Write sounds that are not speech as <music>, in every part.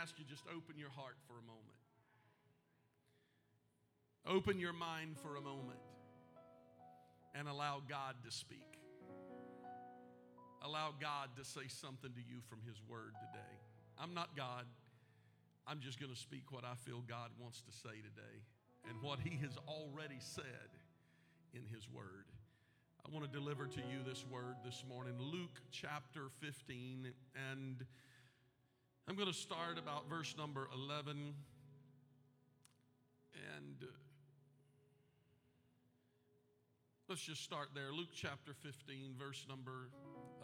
Ask you just open your heart for a moment. Open your mind for a moment and allow God to speak. Allow God to say something to you from His Word today. I'm not God. I'm just going to speak what I feel God wants to say today and what He has already said in His Word. I want to deliver to you this word this morning, Luke chapter 15, and I'm going to start about verse number 11. And uh, let's just start there. Luke chapter 15, verse number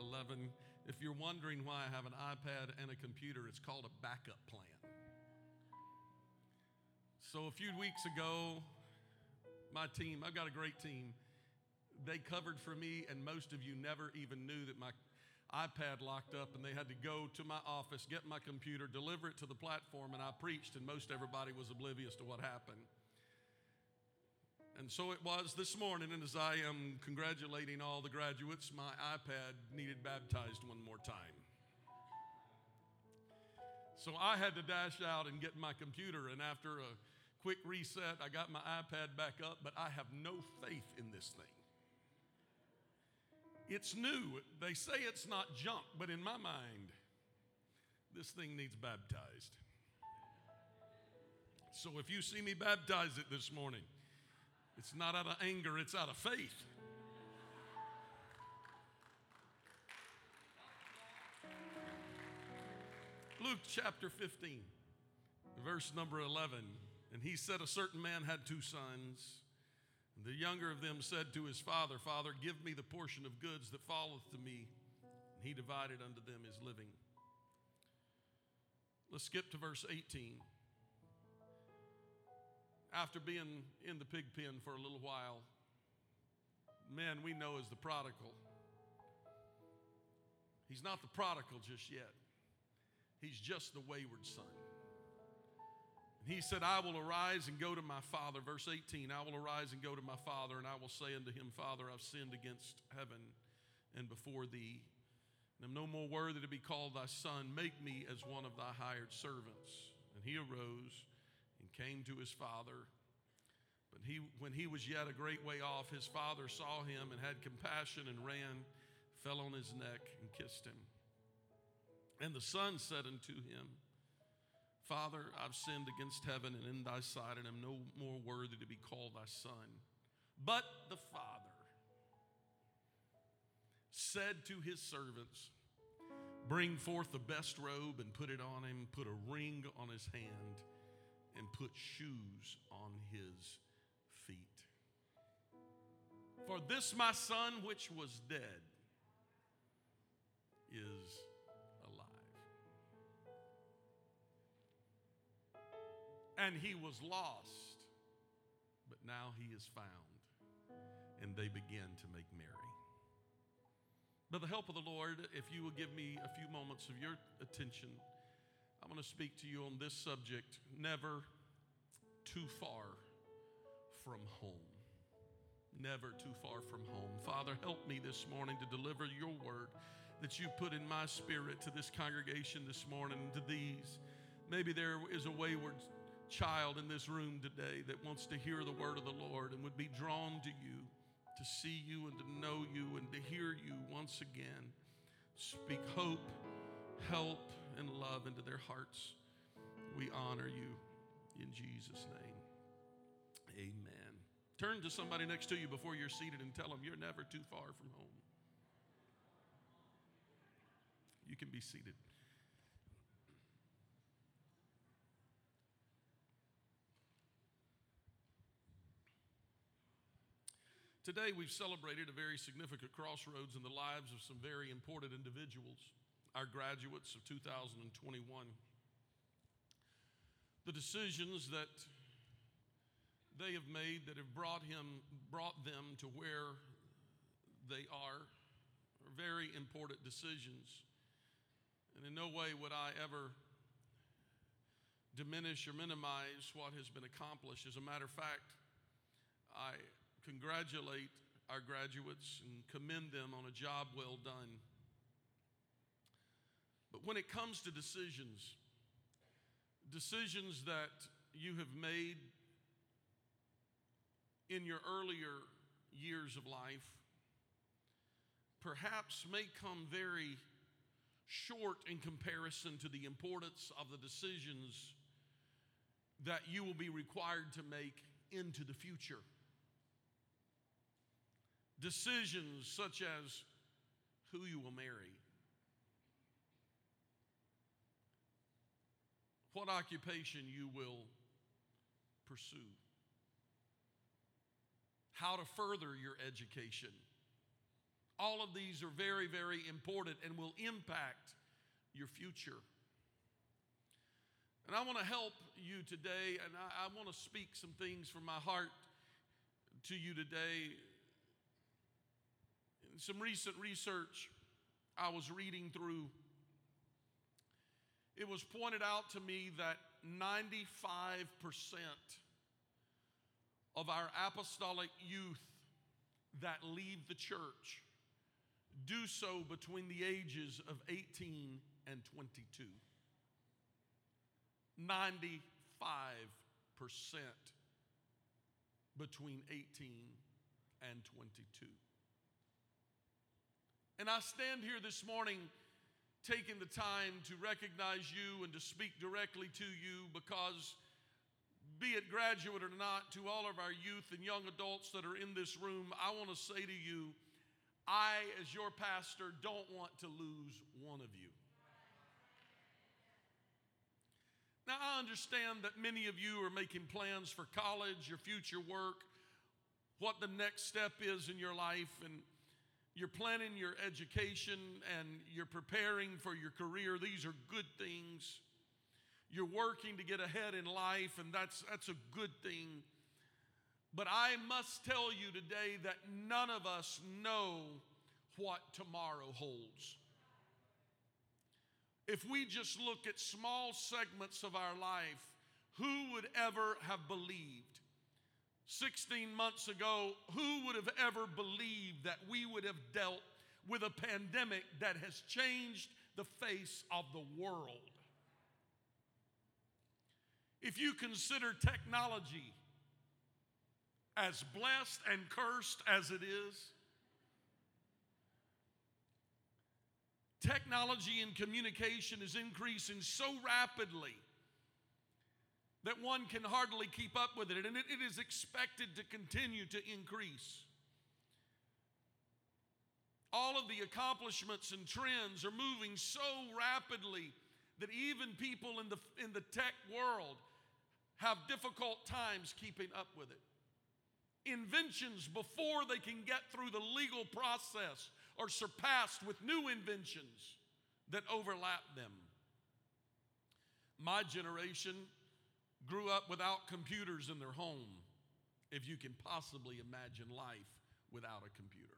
11. If you're wondering why I have an iPad and a computer, it's called a backup plan. So a few weeks ago, my team, I've got a great team, they covered for me, and most of you never even knew that my iPad locked up and they had to go to my office, get my computer, deliver it to the platform, and I preached, and most everybody was oblivious to what happened. And so it was this morning, and as I am congratulating all the graduates, my iPad needed baptized one more time. So I had to dash out and get my computer, and after a quick reset, I got my iPad back up, but I have no faith in this thing. It's new. They say it's not junk, but in my mind, this thing needs baptized. So if you see me baptize it this morning, it's not out of anger, it's out of faith. Luke chapter 15, verse number 11. And he said, A certain man had two sons. The younger of them said to his father, Father, give me the portion of goods that falleth to me. And he divided unto them his living. Let's skip to verse 18. After being in the pig pen for a little while, man we know as the prodigal. He's not the prodigal just yet, he's just the wayward son. He said, I will arise and go to my father. Verse 18, I will arise and go to my father, and I will say unto him, Father, I've sinned against heaven and before thee, and am no more worthy to be called thy son. Make me as one of thy hired servants. And he arose and came to his father. But he, when he was yet a great way off, his father saw him and had compassion and ran, fell on his neck, and kissed him. And the son said unto him, Father, I've sinned against heaven and in thy sight, and am no more worthy to be called thy son. But the father said to his servants, Bring forth the best robe and put it on him, put a ring on his hand, and put shoes on his feet. For this my son, which was dead, is and he was lost, but now he is found. And they begin to make merry. By the help of the Lord, if you will give me a few moments of your attention, I'm going to speak to you on this subject never too far from home. Never too far from home. Father, help me this morning to deliver your word that you put in my spirit to this congregation this morning, to these. Maybe there is a wayward child in this room today that wants to hear the word of the Lord and would be drawn to you, to see you and to know you and to hear you once again. speak hope, help, and love into their hearts. We honor you in Jesus' name. Amen. Turn to somebody next to you before you're seated and tell them you're never too far from home. You can be seated. Today, we've celebrated a very significant crossroads in the lives of some very important individuals, our graduates of 2021. The decisions that they have made that have brought him brought them to where they are are very important decisions. And in no way would I ever diminish or minimize what has been accomplished. As a matter of fact, I congratulate our graduates and commend them on a job well done. But when it comes to decisions, decisions that you have made in your earlier years of life, perhaps may come very short in comparison to the importance of the decisions that you will be required to make into the future. Decisions such as who you will marry, what occupation you will pursue, how to further your education. All of these are very, very important and will impact your future. And I want to help you today, and I, I want to speak some things from my heart to you today some recent research I was reading through, it was pointed out to me that 95% of our apostolic youth that leave the church do so between the ages of 18 and 22. 95% between 18 and 22. And I stand here this morning taking the time to recognize you and to speak directly to you because, be it graduate or not, to all of our youth and young adults that are in this room, I want to say to you, I, as your pastor, don't want to lose one of you. Now, I understand that many of you are making plans for college, your future work, what the next step is in your life, and you're planning your education and you're preparing for your career. These are good things. You're working to get ahead in life, and that's, that's a good thing. But I must tell you today that none of us know what tomorrow holds. If we just look at small segments of our life, who would ever have believed 16 months ago, who would have ever believed that we would have dealt with a pandemic that has changed the face of the world? If you consider technology as blessed and cursed as it is, technology and communication is increasing so rapidly that one can hardly keep up with it, and it, it is expected to continue to increase. All of the accomplishments and trends are moving so rapidly that even people in the, in the tech world have difficult times keeping up with it. Inventions before they can get through the legal process are surpassed with new inventions that overlap them. My generation grew up without computers in their home, if you can possibly imagine life without a computer.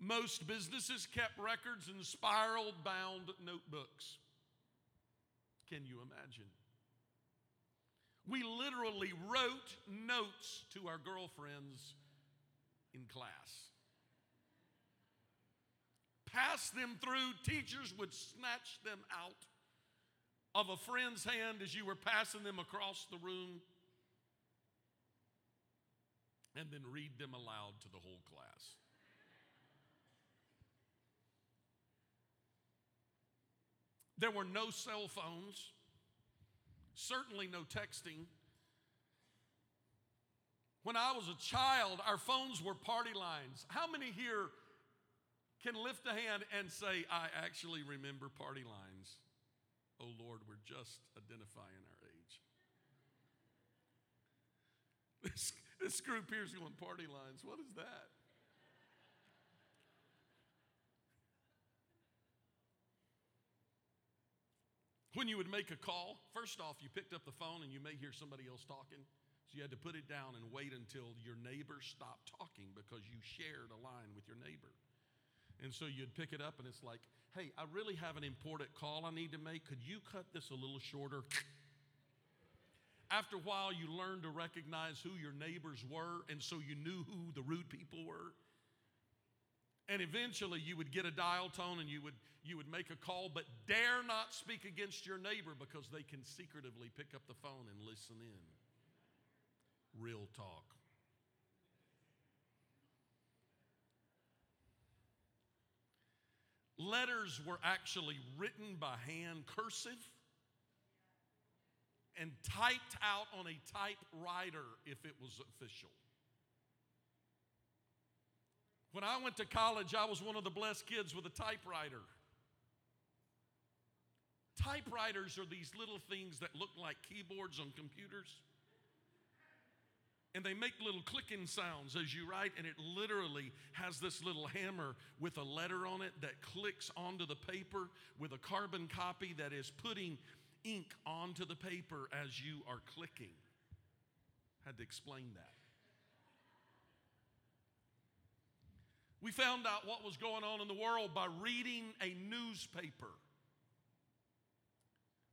Most businesses kept records in spiral bound notebooks. Can you imagine? We literally wrote notes to our girlfriends in class. Passed them through, teachers would snatch them out of a friend's hand as you were passing them across the room, and then read them aloud to the whole class. There were no cell phones, certainly no texting. When I was a child, our phones were party lines. How many here can lift a hand and say, I actually remember party lines? Oh Lord, we're just identifying our age. <laughs> This, this group here's going party lines. What is that? When you would make a call, first off, you picked up the phone and you may hear somebody else talking. So you had to put it down and wait until your neighbor stopped talking because you shared a line with your neighbor. And so you'd pick it up and it's like, hey, I really have an important call I need to make. Could you cut this a little shorter? <laughs> After a while, you learned to recognize who your neighbors were, and so you knew who the rude people were. And eventually you would get a dial tone and you would, you would make a call, but dare not speak against your neighbor because they can secretively pick up the phone and listen in. Real talk. Letters were actually written by hand, cursive, and typed out on a typewriter if it was official. When I went to college, I was one of the blessed kids with a typewriter. Typewriters are these little things that look like keyboards on computers. And they make little clicking sounds as you write, and it literally has this little hammer with a letter on it that clicks onto the paper with a carbon copy that is putting ink onto the paper as you are clicking. Had to explain that. We found out what was going on in the world by reading a newspaper.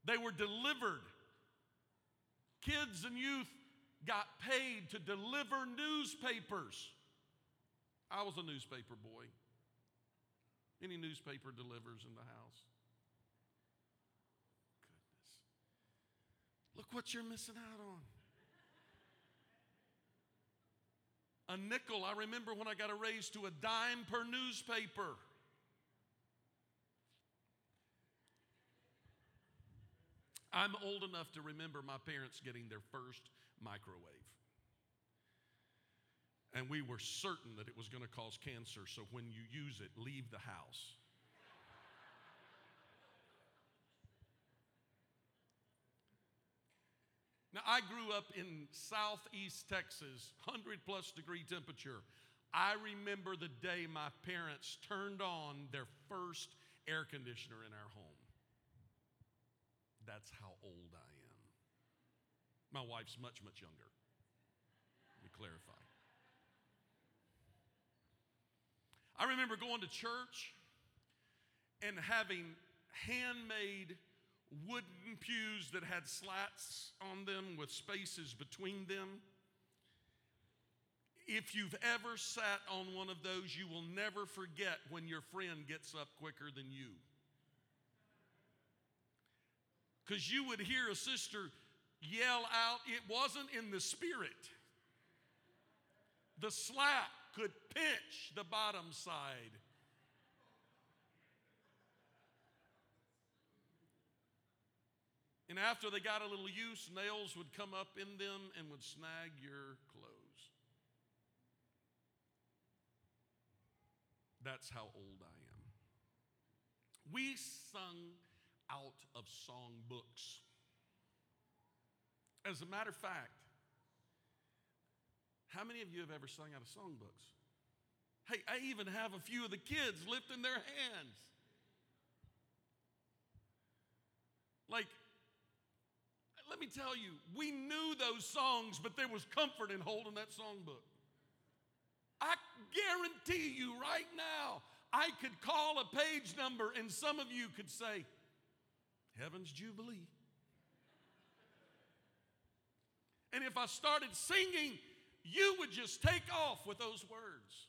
They were delivered. Kids and youth got paid to deliver newspapers. I was a newspaper boy. Any newspaper delivers in the house. Goodness. Look what you're missing out on. a nickel. I remember when I got a raise to a dime per newspaper. I'm old enough to remember my parents getting their first microwave. And we were certain that it was going to cause cancer, so when you use it, leave the house. Now, I grew up in southeast Texas, 100 plus degree temperature. I remember the day my parents turned on their first air conditioner in our home. That's how old I. My wife's much, much younger. Let me clarify. I remember going to church and having handmade wooden pews that had slats on them with spaces between them. If you've ever sat on one of those, you will never forget when your friend gets up quicker than you. Because you would hear a sister yell out, it wasn't in the spirit. The slat could pinch the bottom side And after they got a little use, nails would come up in them and would snag your clothes. That's how old I am. We sung out of songbooks. As a matter of fact, how many of you have ever sung out of songbooks? Hey, I even have a few of the kids lifting their hands. Like, let me tell you, we knew those songs, but there was comfort in holding that songbook. I guarantee you right now, I could call a page number and some of you could say, Heaven's Jubilee. And if I started singing, you would just take off with those words,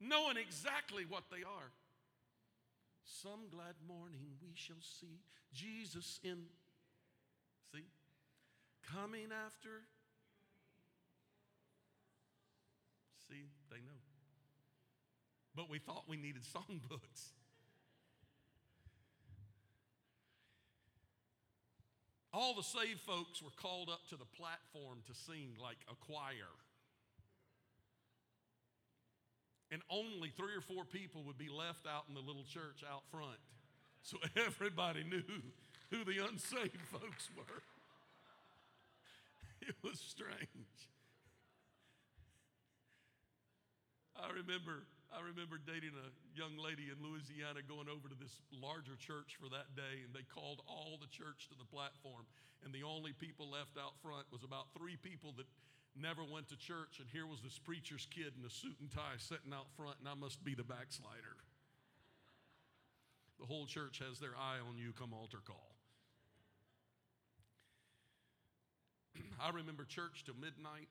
knowing exactly what they are. Some glad morning we shall see Jesus in See? Coming after. See, they know. But we thought we needed <laughs> songbooks. All the saved folks were called up to the platform to sing like a choir. And only three or four people would be left out in the little church out front. So <laughs> everybody knew who the unsaved <laughs> folks were. It was strange. I remember I remember dating a young lady in Louisiana going over to this larger church for that day, and they called all the church to the platform. And the only people left out front was about three people that never went to church. And here was this preacher's kid in a suit and tie sitting out front, and I must be the backslider. The whole church has their eye on you come altar call. <clears throat> I remember church till midnight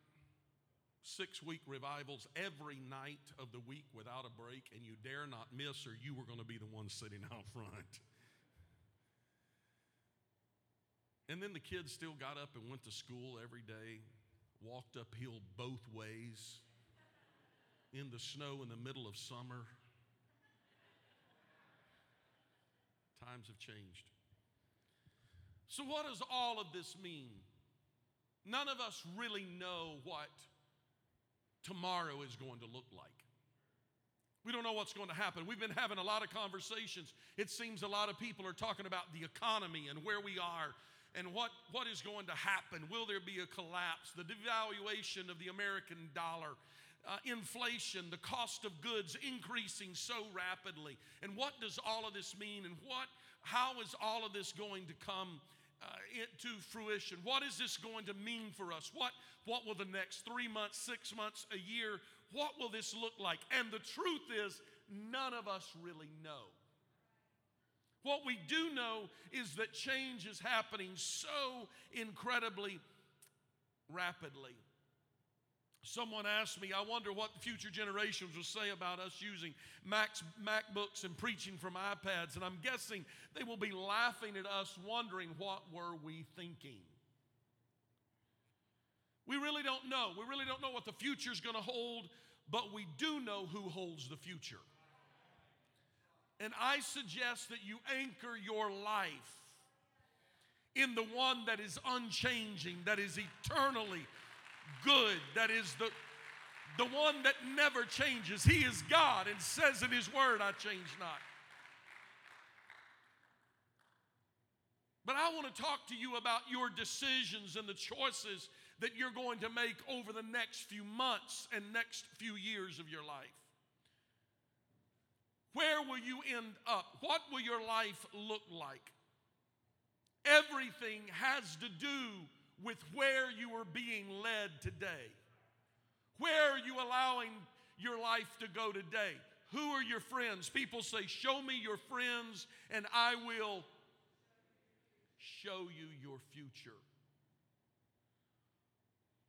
six week revivals every night of the week without a break, and you dare not miss, or you were going to be the one sitting <laughs> out front. And then the kids still got up and went to school every day, walked uphill both ways in the snow in the middle of summer. Times have changed. So, what does all of this mean? None of us really know what tomorrow is going to look like. We don't know what's going to happen. We've been having a lot of conversations. It seems a lot of people are talking about the economy and where we are and what, what is going to happen. Will there be a collapse? The devaluation of the American dollar, uh, inflation, the cost of goods increasing so rapidly. And what does all of this mean? And what, how is all of this going to come uh, to fruition? What is this going to mean for us? What, what will the next three months, six months, a year, what will this look like? And the truth is, none of us really know. What we do know is that change is happening so incredibly rapidly. Someone asked me, I wonder what future generations will say about us using Macs, MacBooks and preaching from iPads. And I'm guessing they will be laughing at us, wondering what were we thinking. We really don't know. We really don't know what the future is going to hold, but we do know who holds the future. And I suggest that you anchor your life in the one that is unchanging, that is eternally good, that is the, the one that never changes. He is God and says in His Word, I change not. But I want to talk to you about your decisions and the choices that you're going to make over the next few months and next few years of your life. Where will you end up? What will your life look like? Everything has to do with where you are being led today. Where are you allowing your life to go today? Who are your friends? People say, Show me your friends, and I will show you your future.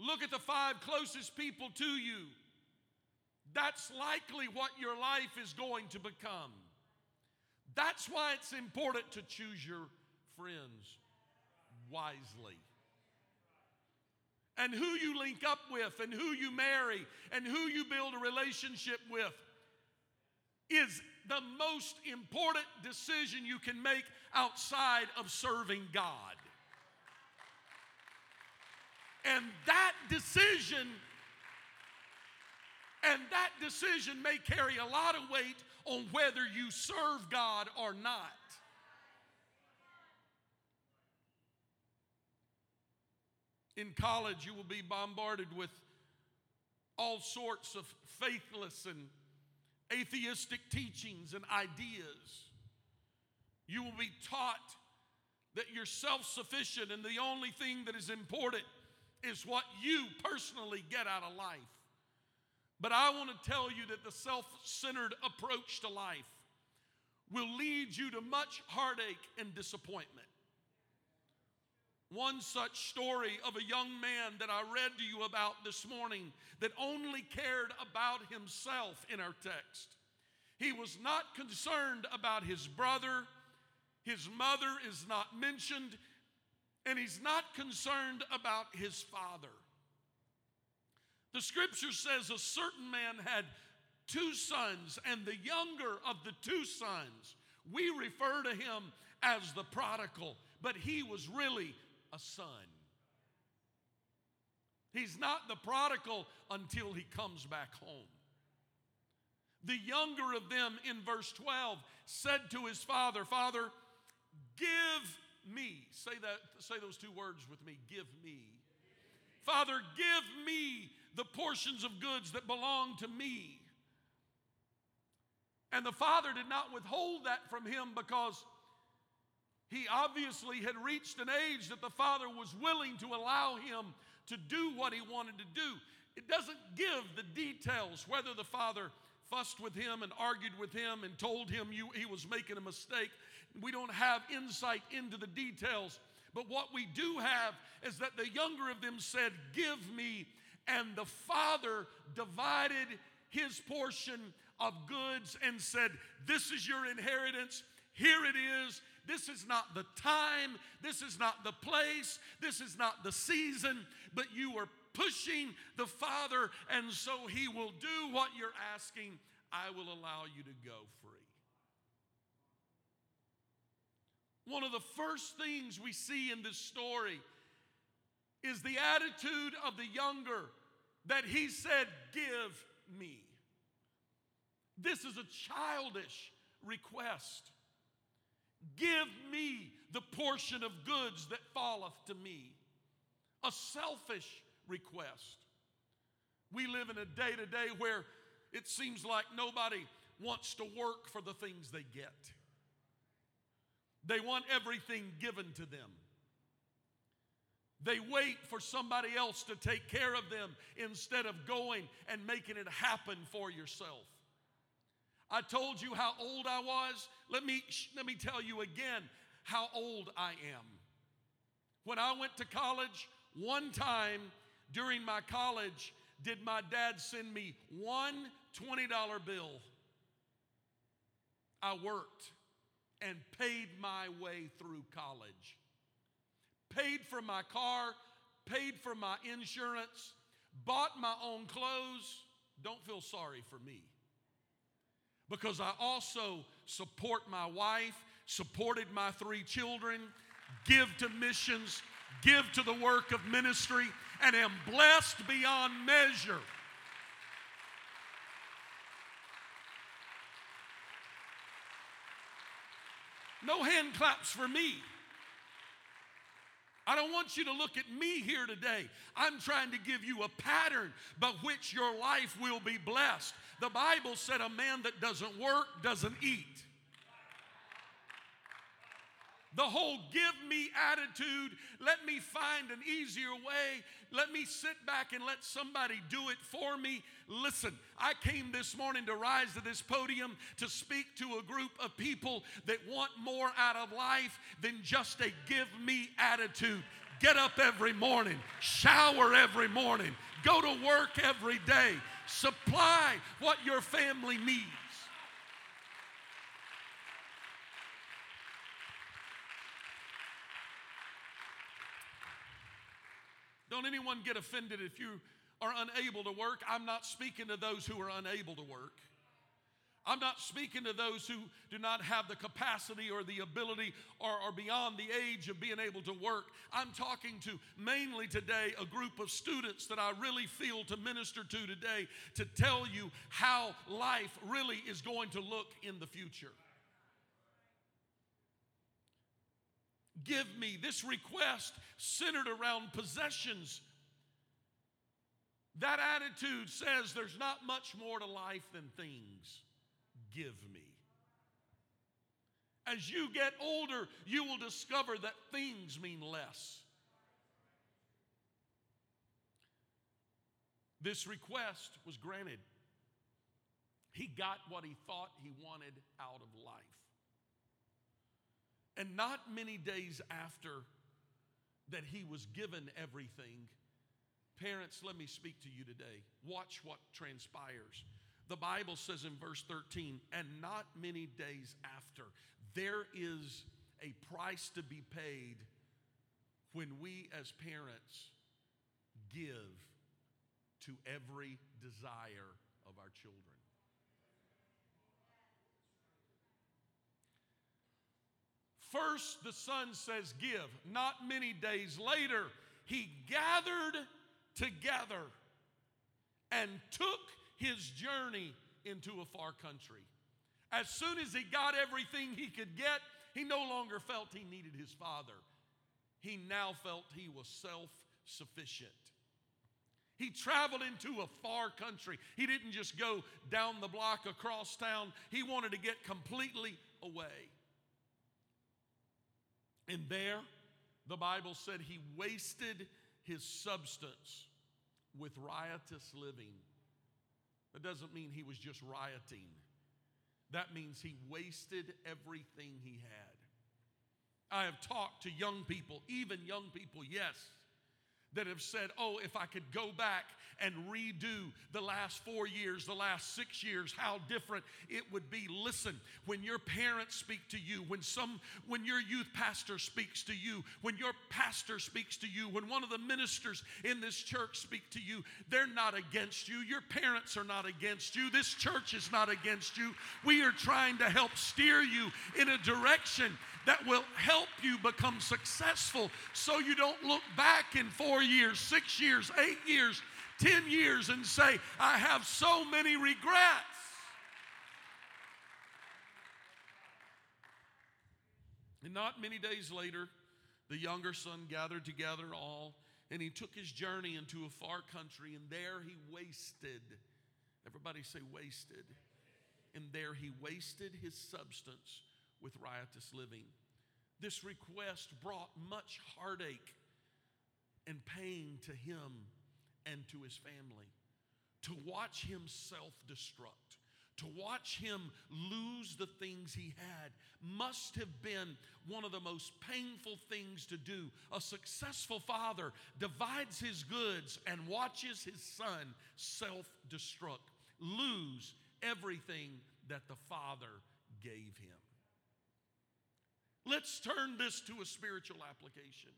Look at the five closest people to you. That's likely what your life is going to become. That's why it's important to choose your friends wisely. And who you link up with, and who you marry, and who you build a relationship with is the most important decision you can make outside of serving God. And that decision, and that decision may carry a lot of weight on whether you serve God or not. In college, you will be bombarded with all sorts of faithless and atheistic teachings and ideas. You will be taught that you're self sufficient and the only thing that is important is what you personally get out of life. But I want to tell you that the self centered approach to life will lead you to much heartache and disappointment. One such story of a young man that I read to you about this morning that only cared about himself in our text. He was not concerned about his brother, his mother is not mentioned, and he's not concerned about his father. The scripture says a certain man had two sons, and the younger of the two sons, we refer to him as the prodigal, but he was really a son. He's not the prodigal until he comes back home. The younger of them in verse 12 said to his father, Father, give me. Say that, say those two words with me. Give me. Father, give me the portions of goods that belong to me. And the father did not withhold that from him because he obviously had reached an age that the father was willing to allow him to do what he wanted to do. It doesn't give the details whether the father fussed with him and argued with him and told him you, he was making a mistake. We don't have insight into the details. But what we do have is that the younger of them said, Give me. And the father divided his portion of goods and said, This is your inheritance. Here it is. This is not the time. This is not the place. This is not the season. But you are pushing the Father, and so He will do what you're asking. I will allow you to go free. One of the first things we see in this story is the attitude of the younger that he said, Give me. This is a childish request. Give me the portion of goods that falleth to me. A selfish request. We live in a day to day where it seems like nobody wants to work for the things they get. They want everything given to them. They wait for somebody else to take care of them instead of going and making it happen for yourself. I told you how old I was. Let me, let me tell you again how old I am. When I went to college, one time during my college, did my dad send me one $20 bill. I worked and paid my way through college. Paid for my car, paid for my insurance, bought my own clothes. Don't feel sorry for me because I also support my wife, supported my three children, give to missions, give to the work of ministry, and am blessed beyond measure. No hand claps for me. I don't want you to look at me here today. I'm trying to give you a pattern by which your life will be blessed. The Bible said a man that doesn't work doesn't eat. The whole give me attitude, let me find an easier way, let me sit back and let somebody do it for me. Listen, I came this morning to rise to this podium to speak to a group of people that want more out of life than just a give me attitude. Get up every morning, shower every morning, go to work every day, supply what your family needs. Don't anyone get offended if you are unable to work. I'm not speaking to those who are unable to work. I'm not speaking to those who do not have the capacity or the ability or are beyond the age of being able to work. I'm talking to mainly today a group of students that I really feel to minister to today to tell you how life really is going to look in the future. Give me this request centered around possessions. That attitude says there's not much more to life than things. Give me. As you get older, you will discover that things mean less. This request was granted. He got what he thought he wanted out of life. And not many days after that he was given everything, parents, let me speak to you today. Watch what transpires. The Bible says in verse 13, and not many days after, there is a price to be paid when we as parents give to every desire of our children. First, the son says, Give. Not many days later, he gathered together and took his journey into a far country. As soon as he got everything he could get, he no longer felt he needed his father. He now felt he was self sufficient. He traveled into a far country. He didn't just go down the block across town, he wanted to get completely away. And there, the Bible said he wasted his substance with riotous living. That doesn't mean he was just rioting, that means he wasted everything he had. I have talked to young people, even young people, yes, that have said, Oh, if I could go back and redo the last four years, the last six years, how different it would be. Listen, when your parents speak to you, when some when your youth pastor speaks to you, when your pastor speaks to you, when one of the ministers in this church speak to you, they're not against you. Your parents are not against you. This church is not against you. We are trying to help steer you in a direction that will help you become successful so you don't look back in four years, six years, eight years, 10 years and say, I have so many regrets. And not many days later, the younger son gathered together all, and he took his journey into a far country, and there he wasted. Everybody say, wasted. And there he wasted his substance with riotous living. This request brought much heartache and pain to him and to his family. To watch him self destruct, to watch him lose the things he had, must have been one of the most painful things to do. A successful father divides his goods and watches his son self destruct, lose everything that the father gave him. Let's turn this to a spiritual application.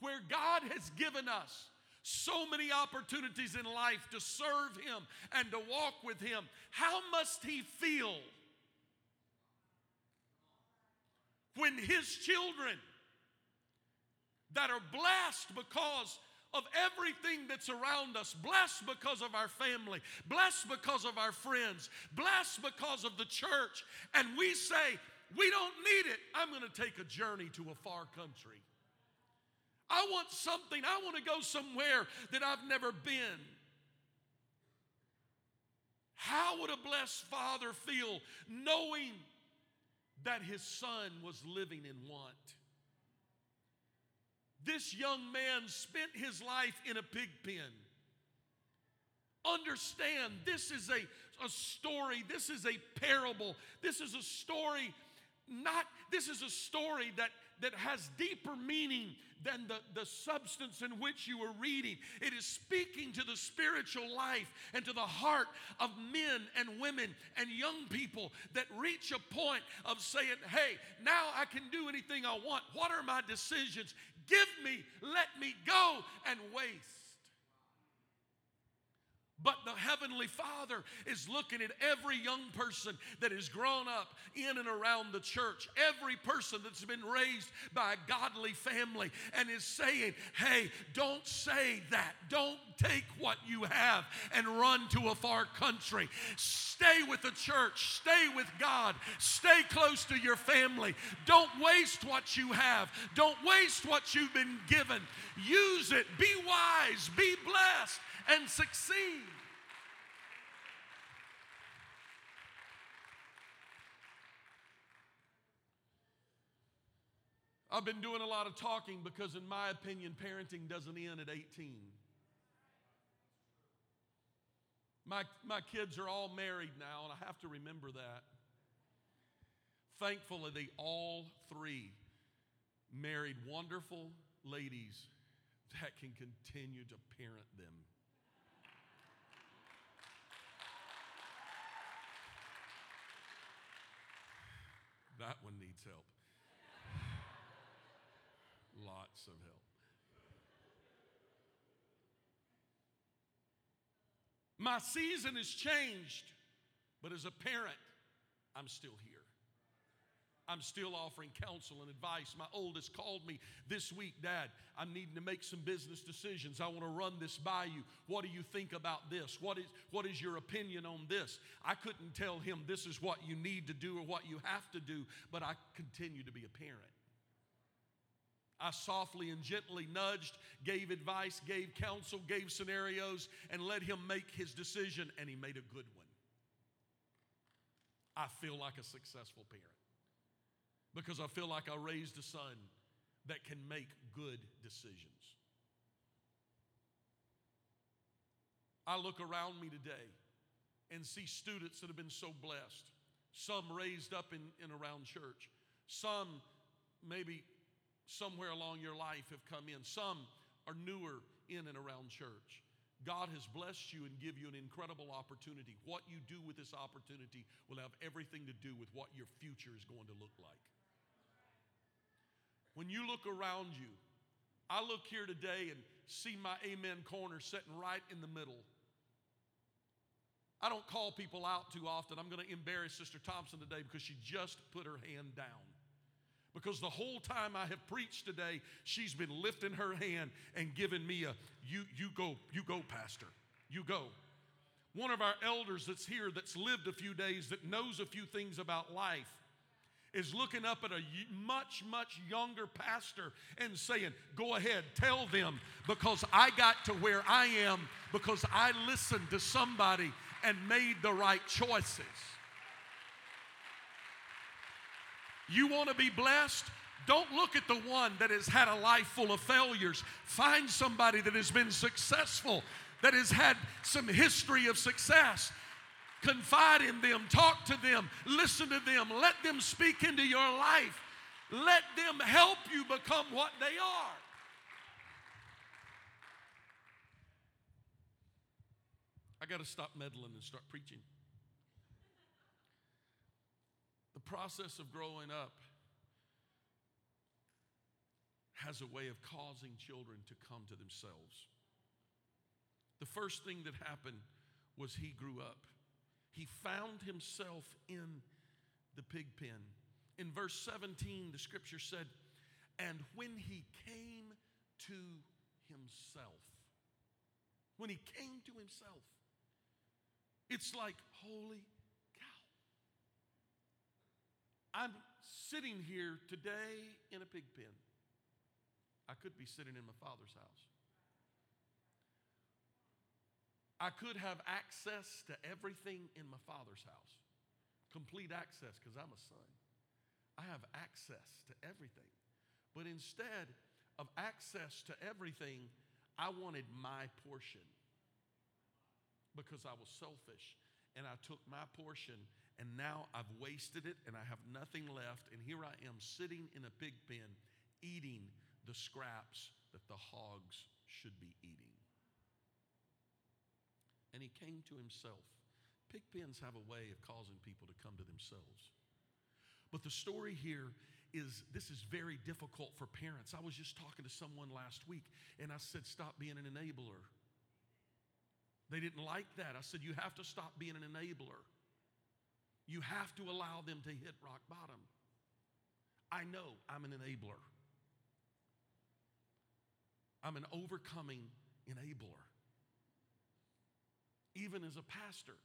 Where God has given us so many opportunities in life to serve Him and to walk with Him, how must He feel when His children that are blessed because of everything that's around us, blessed because of our family, blessed because of our friends, blessed because of the church, and we say, we don't need it. I'm going to take a journey to a far country. I want something. I want to go somewhere that I've never been. How would a blessed father feel knowing that his son was living in want? This young man spent his life in a pig pen. Understand, this is a, a story, this is a parable, this is a story not, this is a story that, that has deeper meaning than the, the substance in which you were reading. It is speaking to the spiritual life and to the heart of men and women and young people that reach a point of saying, hey, now I can do anything I want. What are my decisions? Give me, let me go and waste. But the Heavenly Father is looking at every young person that has grown up in and around the church, every person that's been raised by a godly family, and is saying, Hey, don't say that. Don't take what you have and run to a far country. Stay with the church, stay with God, stay close to your family. Don't waste what you have, don't waste what you've been given. Use it, be wise, be blessed and succeed. I've been doing a lot of talking because, in my opinion, parenting doesn't end at 18. My, my kids are all married now, and I have to remember that. Thankfully, they all three married wonderful ladies that can continue to parent them. That one needs help. <sighs> Lots of help. My season has changed, but as a parent, I'm still here. I'm still offering counsel and advice. My oldest called me this week, Dad. I'm needing to make some business decisions. I want to run this by you. What do you think about this? What is, what is your opinion on this? I couldn't tell him this is what you need to do or what you have to do, but I continue to be a parent. I softly and gently nudged, gave advice, gave counsel, gave scenarios, and let him make his decision, and he made a good one. I feel like a successful parent because I feel like I raised a son that can make good decisions. I look around me today and see students that have been so blessed. Some raised up in, in around church. Some maybe somewhere along your life have come in. Some are newer in and around church. God has blessed you and give you an incredible opportunity. What you do with this opportunity will have everything to do with what your future is going to look like. When you look around you, I look here today and see my amen corner sitting right in the middle. I don't call people out too often. I'm going to embarrass Sister Thompson today because she just put her hand down. Because the whole time I have preached today, she's been lifting her hand and giving me a you you go, you go, Pastor. You go. One of our elders that's here that's lived a few days, that knows a few things about life, is looking up at a much, much younger pastor and saying, Go ahead, tell them because I got to where I am because I listened to somebody and made the right choices. You want to be blessed? Don't look at the one that has had a life full of failures. Find somebody that has been successful, that has had some history of success. Confide in them, talk to them, listen to them, let them speak into your life. Let them help you become what they are. I got to stop meddling and start preaching. The process of growing up has a way of causing children to come to themselves. The first thing that happened was he grew up. He found himself in the pig pen. In verse 17, the scripture said, And when he came to himself, when he came to himself, it's like, holy cow. I'm sitting here today in a pig pen. I could be sitting in my father's house. I could have access to everything in my father's house. Complete access because I'm a son. I have access to everything. But instead of access to everything, I wanted my portion because I was selfish and I took my portion and now I've wasted it and I have nothing left. And here I am sitting in a pig pen eating the scraps that the hogs should be eating. And he came to himself. Pig pens have a way of causing people to come to themselves. But the story here is this is very difficult for parents. I was just talking to someone last week and I said, Stop being an enabler. They didn't like that. I said, You have to stop being an enabler. You have to allow them to hit rock bottom. I know I'm an enabler, I'm an overcoming enabler. Even as a pastor,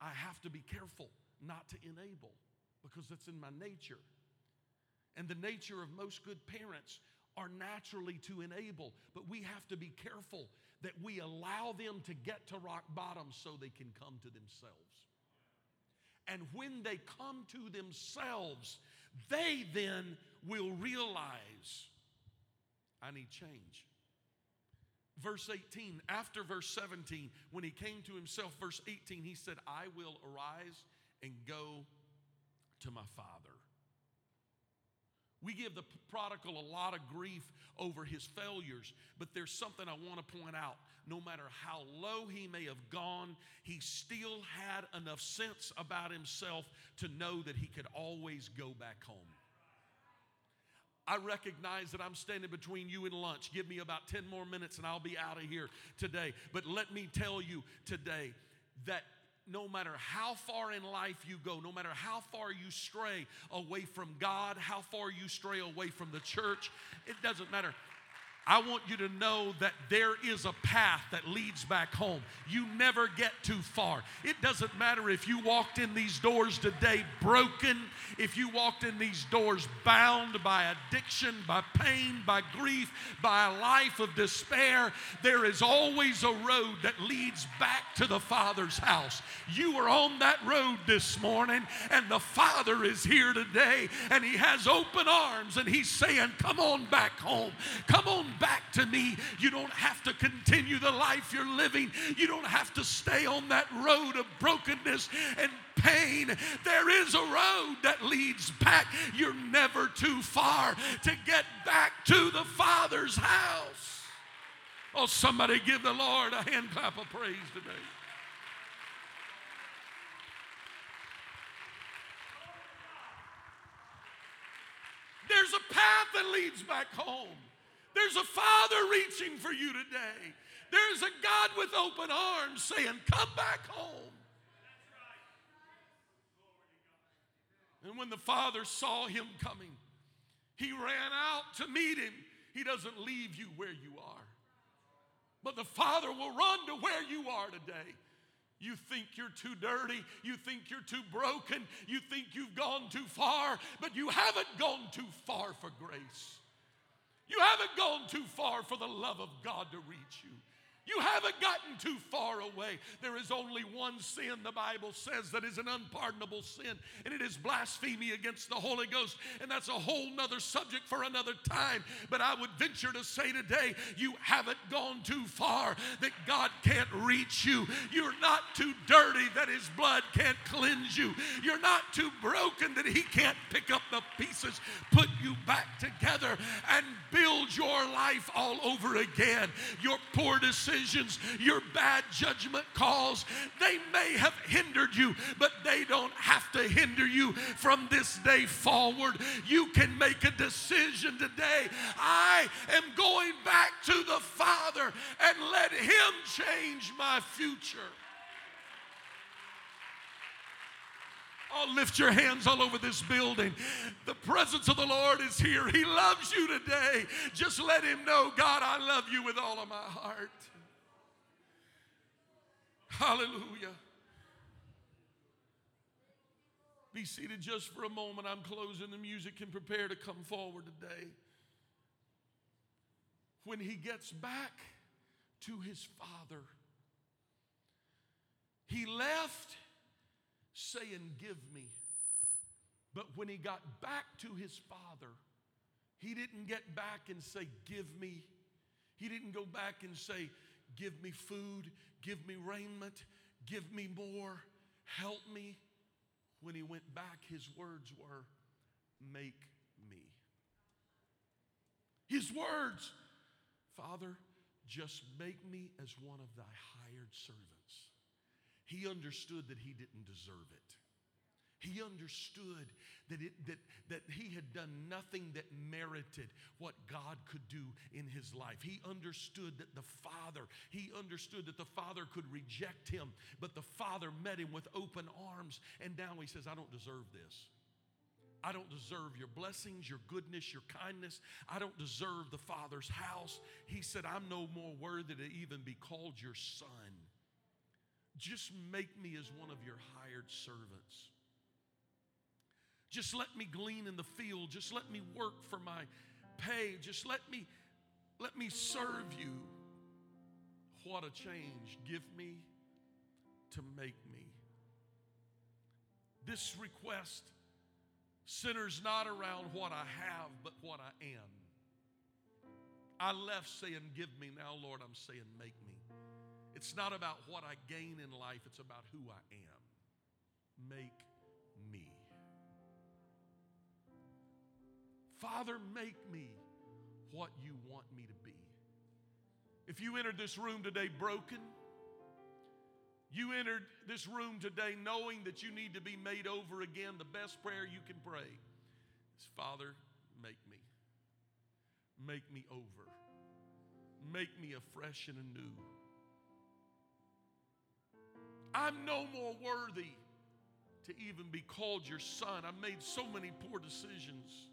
I have to be careful not to enable because that's in my nature. And the nature of most good parents are naturally to enable, but we have to be careful that we allow them to get to rock bottom so they can come to themselves. And when they come to themselves, they then will realize I need change. Verse 18, after verse 17, when he came to himself, verse 18, he said, I will arise and go to my father. We give the prodigal a lot of grief over his failures, but there's something I want to point out. No matter how low he may have gone, he still had enough sense about himself to know that he could always go back home. I recognize that I'm standing between you and lunch. Give me about 10 more minutes and I'll be out of here today. But let me tell you today that no matter how far in life you go, no matter how far you stray away from God, how far you stray away from the church, it doesn't matter. I want you to know that there is a path that leads back home. You never get too far. It doesn't matter if you walked in these doors today broken, if you walked in these doors bound by addiction, by pain, by grief, by a life of despair, there is always a road that leads back to the Father's house. You are on that road this morning, and the Father is here today, and He has open arms, and He's saying, Come on back home. Come on back to me. You don't have to continue the life you're living. You don't have to stay on that road of brokenness and pain. There is a road that leads back. You're never too far to get back to the Father's house. Oh, somebody give the Lord a hand clap of praise today. There's a path that leads back home. There's a Father reaching for you today. There's a God with open arms saying, Come back home. And when the Father saw him coming, he ran out to meet him. He doesn't leave you where you are, but the Father will run to where you are today. You think you're too dirty. You think you're too broken. You think you've gone too far, but you haven't gone too far for grace. You haven't gone too far for the love of God to reach you. You haven't gotten too far away. There is only one sin, the Bible says, that is an unpardonable sin, and it is blasphemy against the Holy Ghost. And that's a whole nother subject for another time. But I would venture to say today, you haven't gone too far that God can't reach you. You're not too dirty that His blood can't cleanse you. You're not too broken that He can't pick up the pieces, put you back together, and build your life all over again. Your poor decisions decisions, your bad judgment calls, they may have hindered you, but they don't have to hinder you from this day forward. You can make a decision today. I am going back to the Father and let Him change my future. Oh, lift your hands all over this building. The presence of the Lord is here. He loves you today. Just let Him know, God, I love you with all of my heart. Hallelujah. Be seated just for a moment. I'm closing. The music can prepare to come forward today. When he gets back to his father, he left saying, Give me. But when he got back to his father, he didn't get back and say, Give me. He didn't go back and say, Give me food, give me raiment, give me more, help me. When he went back, his words were, Make me. His words, Father, just make me as one of thy hired servants. He understood that he didn't deserve it. He understood that, it, that, that he had done nothing that merited what God could do in his life. He understood that the Father, he understood that the Father could reject him, but the Father met him with open arms. And now he says, I don't deserve this. I don't deserve your blessings, your goodness, your kindness. I don't deserve the Father's house. He said, I'm no more worthy to even be called your son. Just make me as one of your hired servants. Just let me glean in the field. Just let me work for my pay. Just let me let me serve you. What a change. Give me to make me. This request centers not around what I have, but what I am. I left saying, Give me. Now, Lord, I'm saying, Make me. It's not about what I gain in life, it's about who I am. Make me. Father, make me what you want me to be. If you entered this room today broken, you entered this room today knowing that you need to be made over again, the best prayer you can pray is Father, make me. Make me over. Make me afresh and anew. I'm no more worthy to even be called your son. I've made so many poor decisions.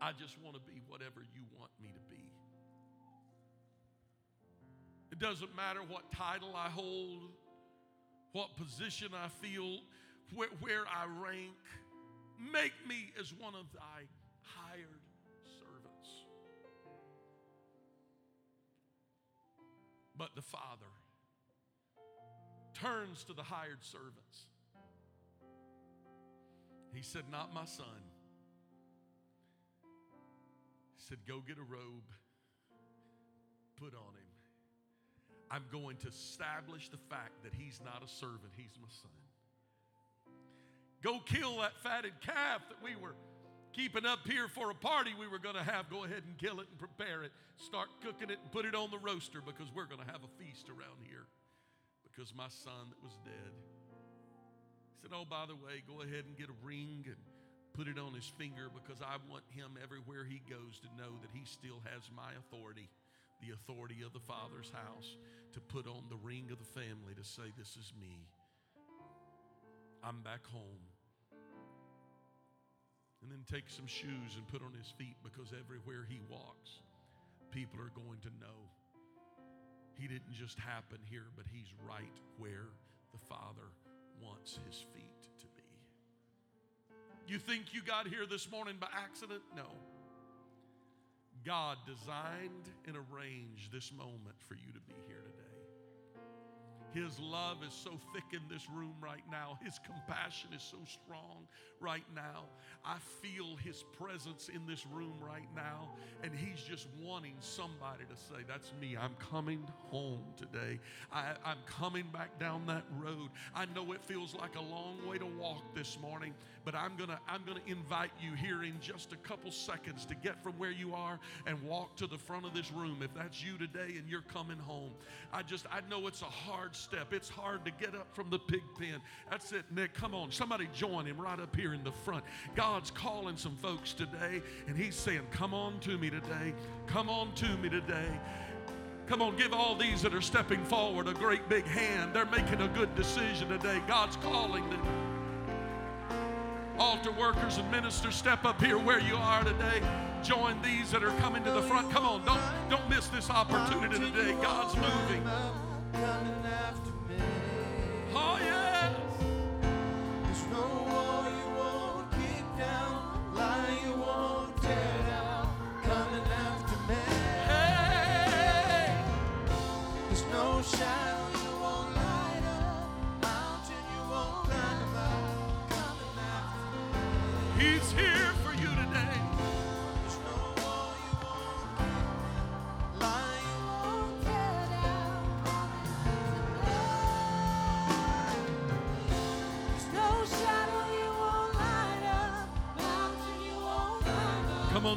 I just want to be whatever you want me to be. It doesn't matter what title I hold, what position I feel, where, where I rank. Make me as one of thy hired servants. But the Father turns to the hired servants. He said, Not my son. Said, Go get a robe, put on him. I'm going to establish the fact that he's not a servant, he's my son. Go kill that fatted calf that we were keeping up here for a party we were going to have. Go ahead and kill it and prepare it. Start cooking it and put it on the roaster because we're going to have a feast around here because my son that was dead. He said, Oh, by the way, go ahead and get a ring and put it on his finger because I want him everywhere he goes to know that he still has my authority, the authority of the Father's house, to put on the ring of the family to say, This is me. I'm back home. And then take some shoes and put on his feet because everywhere he walks, people are going to know he didn't just happen here, but he's right where the Father wants his feet. You think you got here this morning by accident? No. God designed and arranged this moment for you to be here today. His love is so thick in this room right now. His compassion is so strong right now. I feel His presence in this room right now. And He's just wanting somebody to say, That's me. I'm coming home today. I, am coming back down that road. I know it feels like a long way to walk this morning, but I'm going to I'm going to invite you here in just a couple seconds to get from where you are and walk to the front of this room. If that's you today and you're coming home, I just, I know it's a hard step. It's hard to get up from the pig pen. That's it, Nick. Come on. Somebody join him right up here in the front. God's calling some folks today, and He's saying, Come on to me today. Come on to me today. Come on, give all these that are stepping forward a great big hand. They're making a good decision today. God's calling them. Altar workers and ministers, step up here where you are today. Join these that are coming to the front. Come on, don't, don't miss this opportunity today. God's moving. Oh, yes.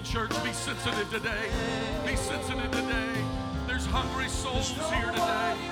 Church, be sensitive today. Be sensitive today. There's hungry souls here today.